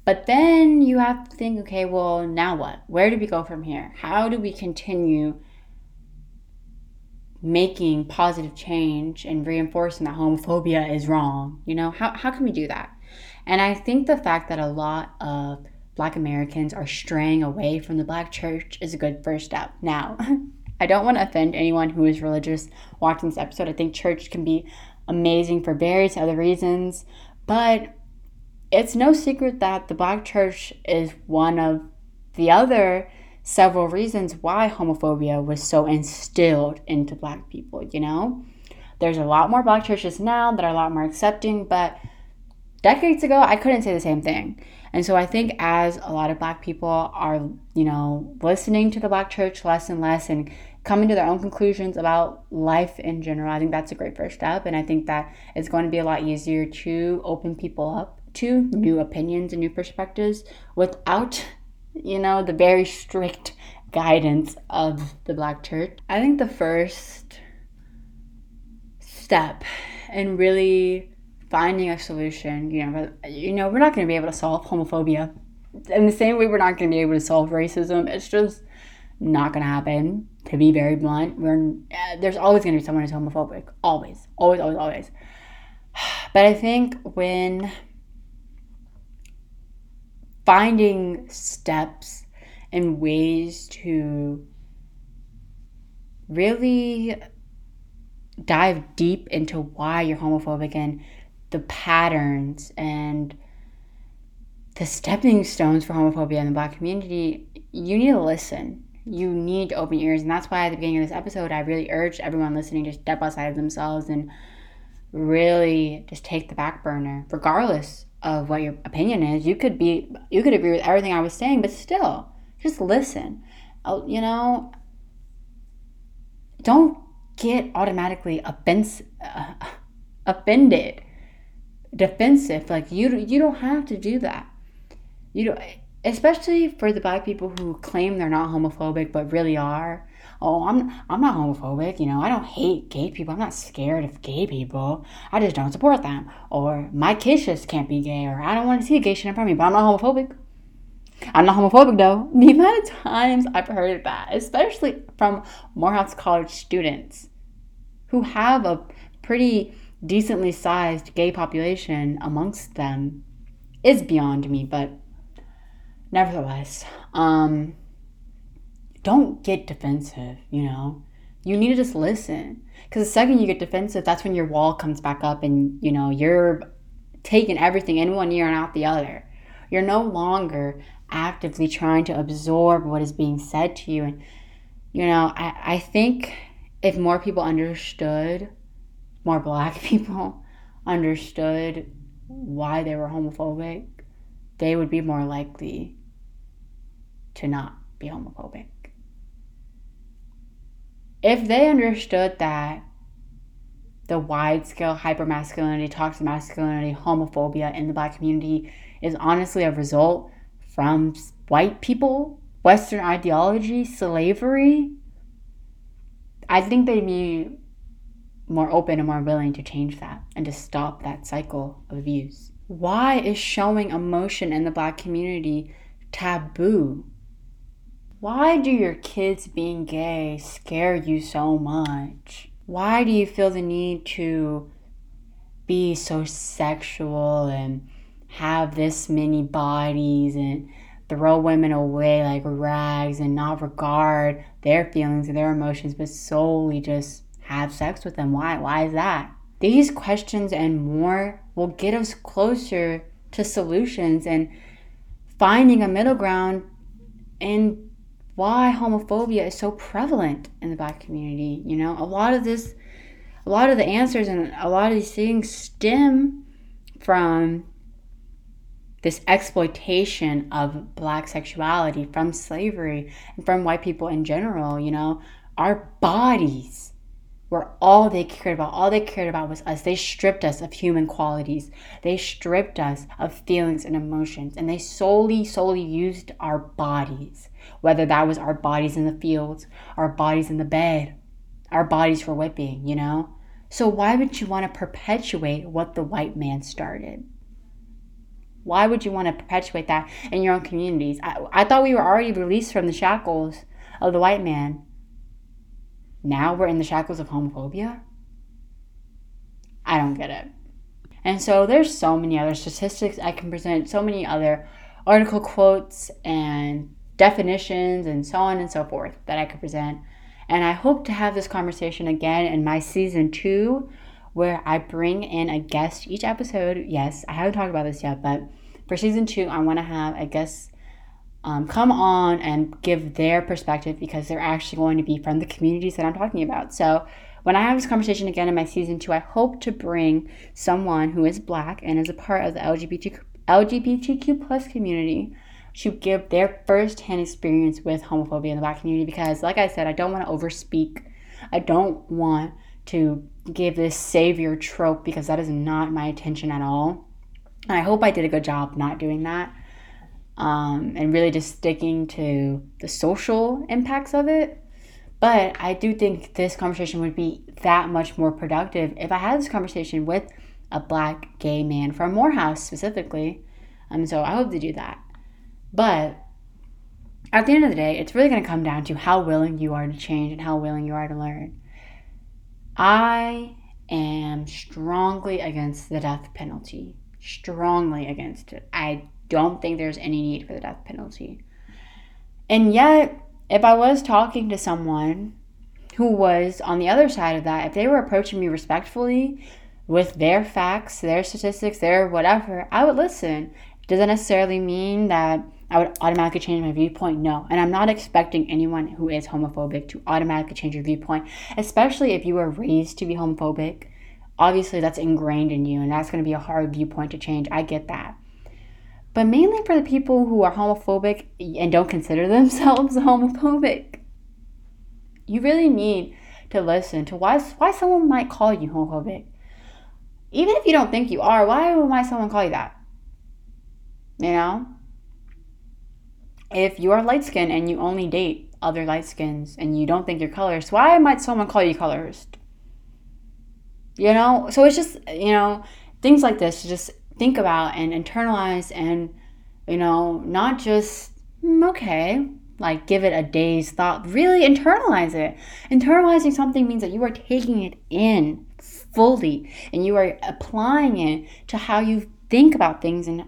But then you have to think, okay, well, now what? Where do we go from here? How do we continue making positive change and reinforcing that homophobia is wrong? You know, how, how can we do that? And I think the fact that a lot of Black Americans are straying away from the Black church is a good first step. Now, *laughs* I don't want to offend anyone who is religious watching this episode. I think church can be amazing for various other reasons, but it's no secret that the Black church is one of the other several reasons why homophobia was so instilled into Black people, you know? There's a lot more Black churches now that are a lot more accepting, but decades ago, I couldn't say the same thing. And so I think as a lot of black people are, you know, listening to the black church less and less and coming to their own conclusions about life in general, I think that's a great first step. And I think that it's going to be a lot easier to open people up to new opinions and new perspectives without, you know, the very strict guidance of the black church. I think the first step in really finding a solution. You know, you know, we're not going to be able to solve homophobia in the same way we're not going to be able to solve racism. It's just not gonna happen. To be very blunt, we're uh, there's always gonna be someone who's homophobic. Always, always, always, always. *sighs* But I think when finding steps and ways to really dive deep into why you're homophobic and the patterns and the stepping stones for homophobia in the black community, you need to listen. You need to open your ears. And that's why at the beginning of this episode, I really urged everyone listening to step outside of themselves and really just take the back burner, regardless of what your opinion is. You could be, you could agree with everything I was saying, but still, just listen. Oh, you know, don't get automatically offense, uh, offended, defensive. Like you, you don't have to do that. You don't, especially for the black people who claim they're not homophobic but really are. Oh, I'm I'm not homophobic. You know, I don't hate gay people. I'm not scared of gay people. I just don't support them. Or my kids just can't be gay. Or I don't want to see a gay shit in front of me. But I'm not homophobic. I'm not homophobic though. *laughs* The amount of times I've heard that, especially from Morehouse College students who have a pretty decently sized gay population amongst them, is beyond me. But nevertheless, um, don't get defensive, you know? You need to just listen. Because the second you get defensive, that's when your wall comes back up and, you know, you're taking everything in one ear and out the other. You're no longer actively trying to absorb what is being said to you. And, you know, I, I think if more people understood, more black *laughs* people understood why they were homophobic, they would be more likely to not be homophobic. If they understood that the wide scale hypermasculinity, toxic masculinity, homophobia in the black community is honestly a result from white people, Western ideology, slavery, I think they'd be more open and more willing to change that and to stop that cycle of abuse. Why is showing emotion in the black community taboo? Why do your kids being gay scare you so much? Why do you feel the need to be so sexual and have this many bodies and throw women away like rags and not regard their feelings and their emotions, but solely just have sex with them. Why? Why is that? These questions and more will get us closer to solutions and finding a middle ground and why homophobia is so prevalent in the black community. You know, a lot of this, a lot of the answers and a lot of these things stem from this exploitation of black sexuality from slavery and from white people in general, you know, our bodies were all they cared about. All they cared about was us. They stripped us of human qualities. They stripped us of feelings and emotions. And they solely, solely used our bodies, whether that was our bodies in the fields, our bodies in the bed, our bodies for whipping, you know? So why would you want to perpetuate what the white man started? Why would you want to perpetuate that in your own communities? I, I thought we were already released from the shackles of the white man. Now we're in the shackles of homophobia? I don't get it. And so there's so many other statistics I can present, so many other article quotes and definitions and so on and so forth that I could present. And I hope to have this conversation again in my season two where I bring in a guest each episode. Yes, I haven't talked about this yet, but for season two, I want to have a guest um, come on and give their perspective because they're actually going to be from the communities that I'm talking about. So when I have this conversation again in my season two, I hope to bring someone who is black and is a part of the LGBTQ, LGBTQ plus community to give their first-hand experience with homophobia in the black community because like I said, I don't want to overspeak. I don't want to give this savior trope because that is not my intention at all. And I hope I did a good job not doing that um, and really just sticking to the social impacts of it. But I do think this conversation would be that much more productive if I had this conversation with a black gay man from Morehouse specifically. Um, so I hope to do that. But at the end of the day, it's really going to come down to how willing you are to change and how willing you are to learn. I am strongly against the death penalty. Strongly against it. I don't think there's any need for the death penalty. And yet, if I was talking to someone who was on the other side of that, if they were approaching me respectfully with their facts, their statistics, their whatever, I would listen. Does that necessarily mean that I would automatically change my viewpoint? No. And I'm not expecting anyone who is homophobic to automatically change your viewpoint, especially if you were raised to be homophobic. Obviously, that's ingrained in you, and that's going to be a hard viewpoint to change. I get that. But mainly for the people who are homophobic and don't consider *laughs* themselves homophobic, you really need to listen to why, why someone might call you homophobic. Even if you don't think you are, why might someone call you that? You know? If you are light skinned and you only date other light skins and you don't think you're colorist, why might someone call you colorist? You know? So it's just, you know, things like this to just think about and internalize and, you know, not just, mm, okay, like give it a day's thought. Really internalize it. Internalizing something means that you are taking it in fully and you are applying it to how you think about things and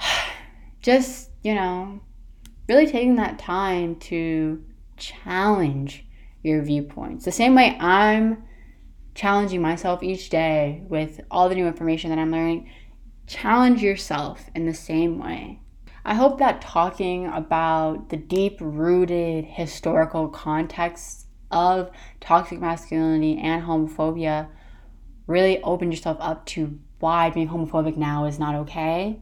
*sighs* just, you know, really taking that time to challenge your viewpoints. The same way I'm challenging myself each day with all the new information that I'm learning, challenge yourself in the same way. I hope that talking about the deep rooted historical context of toxic masculinity and homophobia really opened yourself up to why being homophobic now is not okay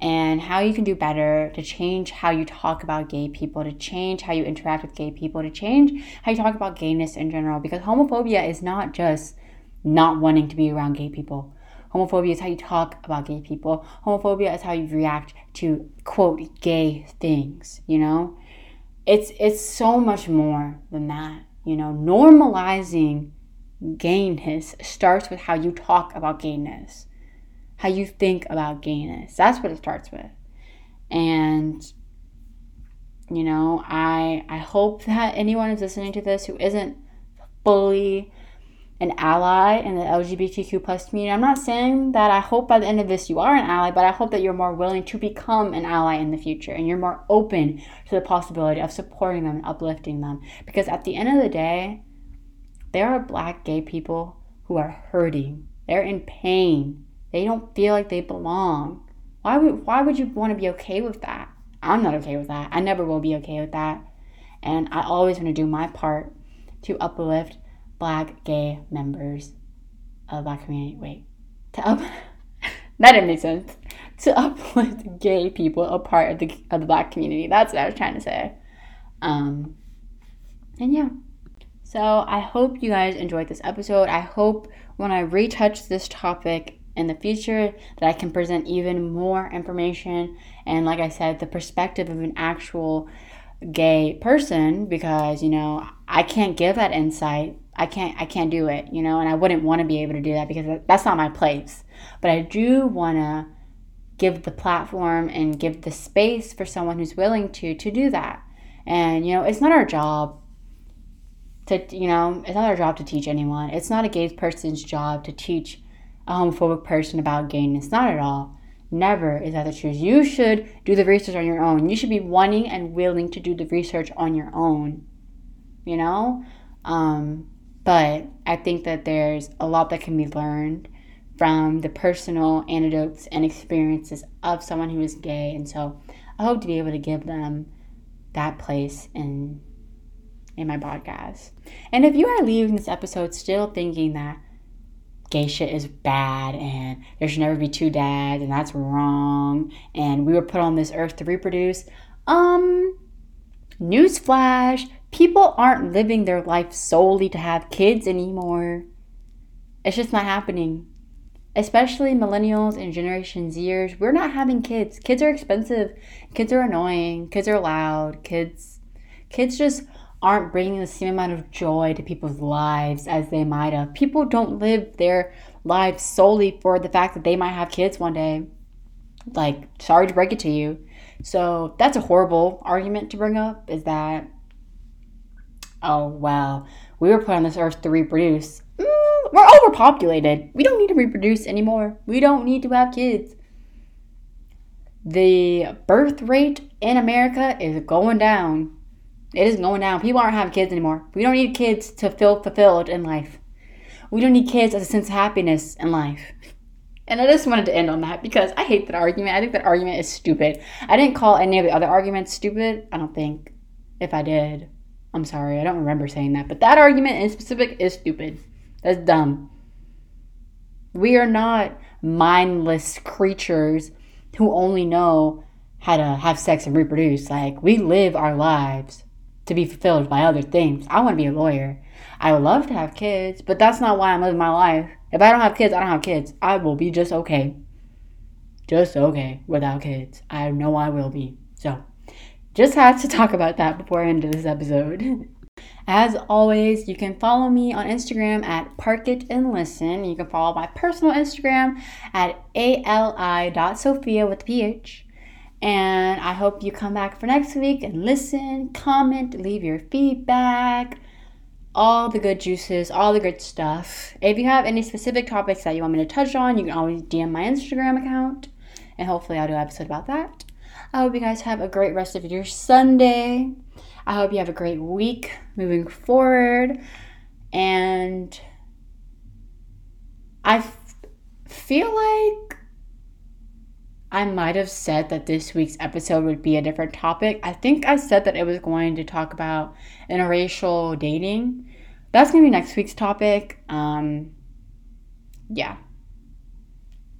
and how you can do better to change how you talk about gay people, to change how you interact with gay people, to change how you talk about gayness in general. Because homophobia is not just not wanting to be around gay people. Homophobia is how you talk about gay people. Homophobia is how you react to quote gay things, you know? It's it's so much more than that. You know, normalizing gayness starts with how you talk about gayness how you think about gayness. That's what it starts with. And you know, I I hope that anyone is listening to this who isn't fully an ally in the LGBTQ plus community. I'm not saying that I hope by the end of this you are an ally, but I hope that you're more willing to become an ally in the future and you're more open to the possibility of supporting them and uplifting them. Because at the end of the day, there are black gay people who are hurting. They're in pain. They don't feel like they belong. Why would why would you want to be okay with that? I'm not okay with that. I never will be okay with that. And I always want to do my part to uplift black gay members of black community. Wait. To up *laughs* that didn't make sense. To uplift gay people a part of the of the black community. That's what I was trying to say. Um and yeah. So I hope you guys enjoyed this episode. I hope when I retouch this topic in the future that I can present even more information and like I said the perspective of an actual gay person because you know I can't give that insight. I can't I can't do it you know and I wouldn't want to be able to do that because that's not my place. But I do want to give the platform and give the space for someone who's willing to to do that. And you know it's not our job to you know it's not our job to teach anyone. It's not a gay person's job to teach a homophobic person about gayness. Not at all. Never is that the truth. You should do the research on your own. You should be wanting and willing to do the research on your own. You know? Um, but I think that there's a lot that can be learned from the personal anecdotes and experiences of someone who is gay. And so I hope to be able to give them that place in in my podcast. And if you are leaving this episode still thinking that gay shit is bad and there should never be two dads and that's wrong and we were put on this earth to reproduce. Um, newsflash people aren't living their life solely to have kids anymore. It's just not happening. Especially millennials and Generation Zers, we're not having kids. Kids are expensive. Kids are annoying. Kids are loud. Kids, kids just aren't bringing the same amount of joy to people's lives as they might have. People don't live their lives solely for the fact that they might have kids one day. Like, sorry to break it to you. So that's a horrible argument to bring up is that, oh, well, we were put on this earth to reproduce. Mm, we're overpopulated. We don't need to reproduce anymore. We don't need to have kids. The birth rate in America is going down. It is going down. People aren't having kids anymore. We don't need kids to feel fulfilled in life. We don't need kids as a sense of happiness in life. And I just wanted to end on that because I hate that argument. I think that argument is stupid. I didn't call any of the other arguments stupid. I don't think. If I did, I'm sorry. I don't remember saying that. But that argument in specific is stupid. That's dumb. We are not mindless creatures who only know how to have sex and reproduce. Like, we live our lives to be fulfilled by other things. I want to be a lawyer. I would love to have kids, but that's not why I'm living my life. If I don't have kids, I don't have kids. I will be just okay. Just okay without kids. I know I will be. So, just had to *laughs* talk about that before I ended this episode. *laughs* As always, you can follow me on Instagram at Park It and Listen. You can follow my personal Instagram at ali.sophia with ph. And I hope you come back for next week and listen, comment, leave your feedback all the good juices, all the good stuff. If you have any specific topics that you want me to touch on, you can always DM my Instagram account, and hopefully I'll do an episode about that. I hope you guys have a great rest of your Sunday. I hope you have a great week moving forward. And I f- feel like I might have said that this week's episode would be a different topic. I think I said that it was going to talk about interracial dating. That's going to be next week's topic. Um, yeah.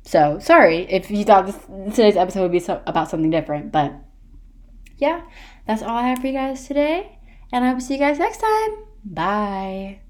So, sorry if you thought this, today's episode would be so, about something different, but yeah, that's all I have for you guys today. And I to see you guys next time. Bye.